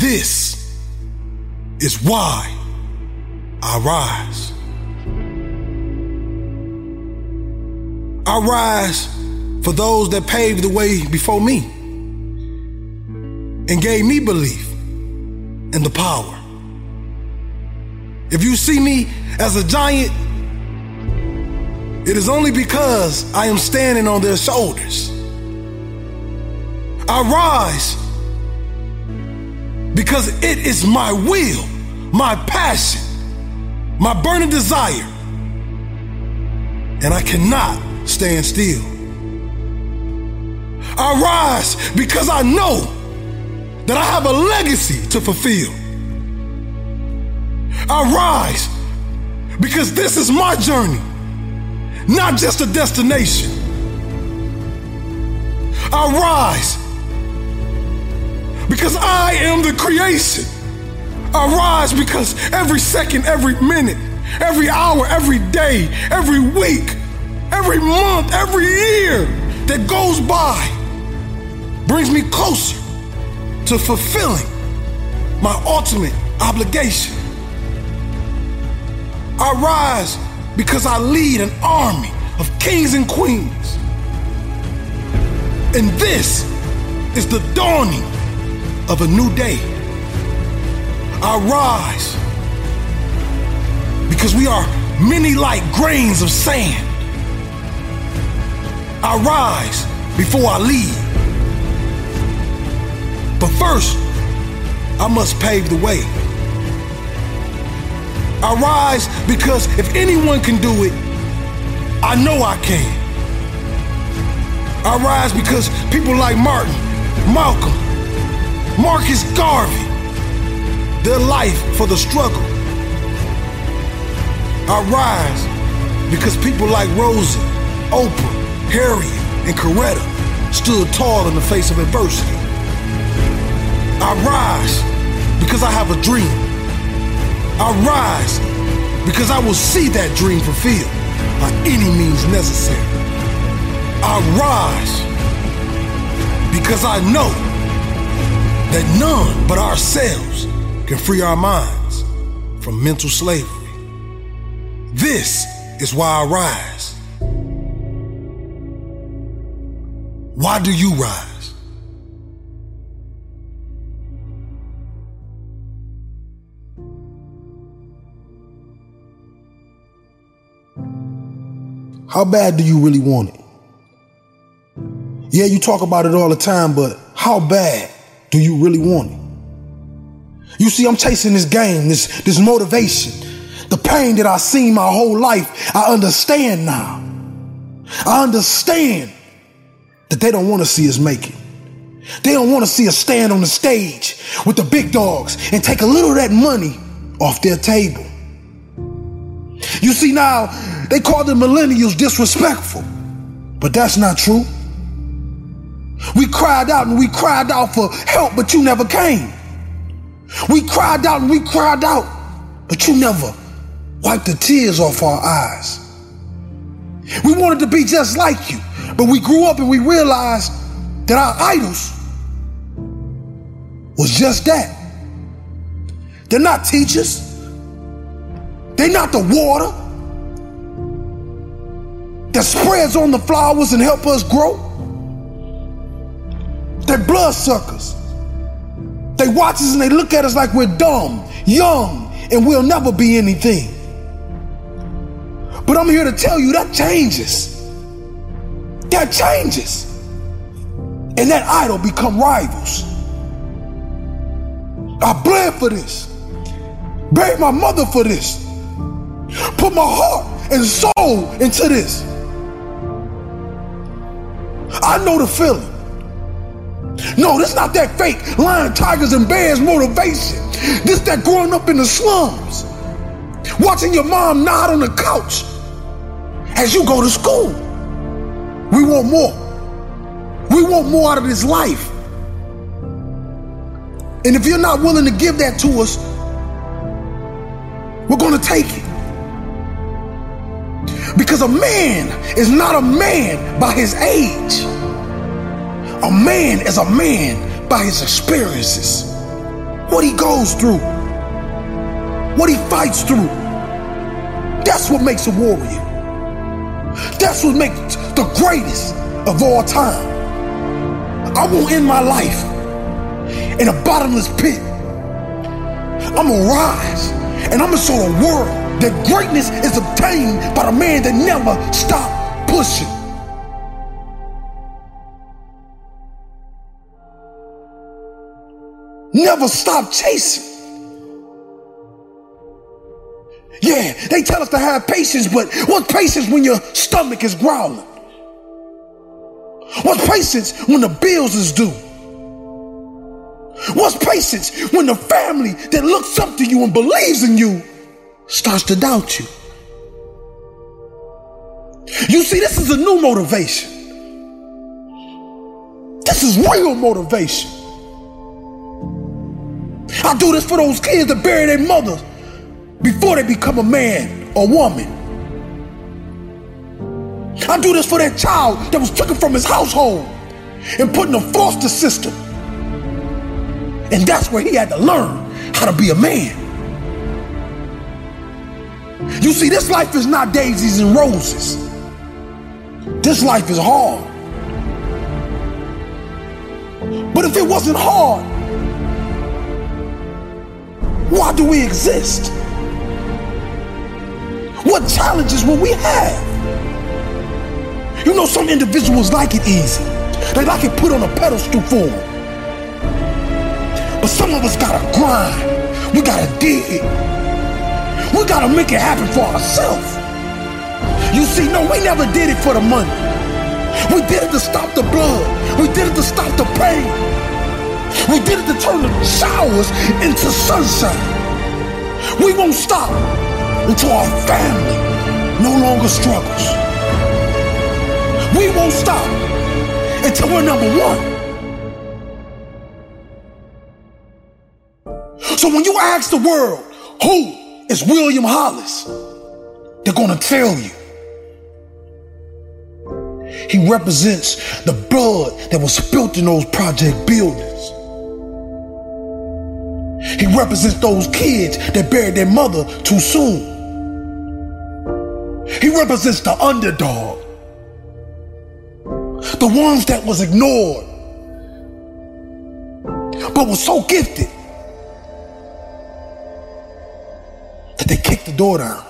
This is why I rise. I rise for those that paved the way before me and gave me belief and the power. If you see me as a giant, it is only because I am standing on their shoulders. I rise because it is my will, my passion, my burning desire, and I cannot stand still. I rise because I know that I have a legacy to fulfill. I rise because this is my journey, not just a destination. I rise because I am the creation. I rise because every second, every minute, every hour, every day, every week, every month, every year that goes by brings me closer to fulfilling my ultimate obligation. I rise because I lead an army of kings and queens. And this is the dawning of a new day. I rise because we are many like grains of sand. I rise before I leave. But first, I must pave the way. I rise because if anyone can do it, I know I can. I rise because people like Martin, Malcolm, Marcus Garvey, their life for the struggle. I rise because people like Rosie, Oprah, Harriet, and Coretta stood tall in the face of adversity. I rise because I have a dream. I rise because I will see that dream fulfilled by any means necessary. I rise because I know that none but ourselves can free our minds from mental slavery. This is why I rise. Why do you rise? How bad do you really want it? Yeah, you talk about it all the time, but how bad do you really want it? You see, I'm chasing this game, this, this motivation, the pain that I've seen my whole life. I understand now. I understand that they don't want to see us make it. They don't want to see us stand on the stage with the big dogs and take a little of that money off their table. You see, now they call the millennials disrespectful, but that's not true. We cried out and we cried out for help, but you never came. We cried out and we cried out, but you never wiped the tears off our eyes. We wanted to be just like you, but we grew up and we realized that our idols was just that. They're not teachers. They're not the water that spreads on the flowers and help us grow. They're bloodsuckers. They watch us and they look at us like we're dumb, young, and we'll never be anything. But I'm here to tell you that changes. That changes. And that idol become rivals. I bled for this. Buried my mother for this. Put my heart and soul into this. I know the feeling. No, this is not that fake lion, tigers, and bears motivation. This that growing up in the slums, watching your mom nod on the couch as you go to school. We want more. We want more out of this life. And if you're not willing to give that to us, we're going to take it. Because a man is not a man by his age. A man is a man by his experiences. What he goes through. What he fights through. That's what makes a warrior. That's what makes the greatest of all time. I won't end my life in a bottomless pit. I'm gonna rise and I'm gonna show the world that greatness is obtained by the man that never stopped pushing. Never stop chasing. Yeah, they tell us to have patience, but what's patience when your stomach is growling? What's patience when the bills is due? What's patience when the family that looks up to you and believes in you starts to doubt you? You see, this is a new motivation. This is real motivation. I do this for those kids that bury their mothers before they become a man or woman. I do this for that child that was taken from his household and put in a foster system. And that's where he had to learn how to be a man. You see, this life is not daisies and roses. This life is hard. But if it wasn't hard, why do we exist? What challenges will we have? You know, some individuals like it easy. They like it put on a pedestal for them. But some of us gotta grind. We gotta dig. We gotta make it happen for ourselves. You see, no, we never did it for the money. We did it to stop the blood. We did it to stop the pain. We did it to turn the showers into sunshine. We won't stop until our family no longer struggles. We won't stop until we're number one. So when you ask the world, who is William Hollis? They're gonna tell you. He represents the blood that was spilt in those project buildings. He represents those kids that buried their mother too soon. He represents the underdog. The ones that was ignored, but was so gifted that they kicked the door down.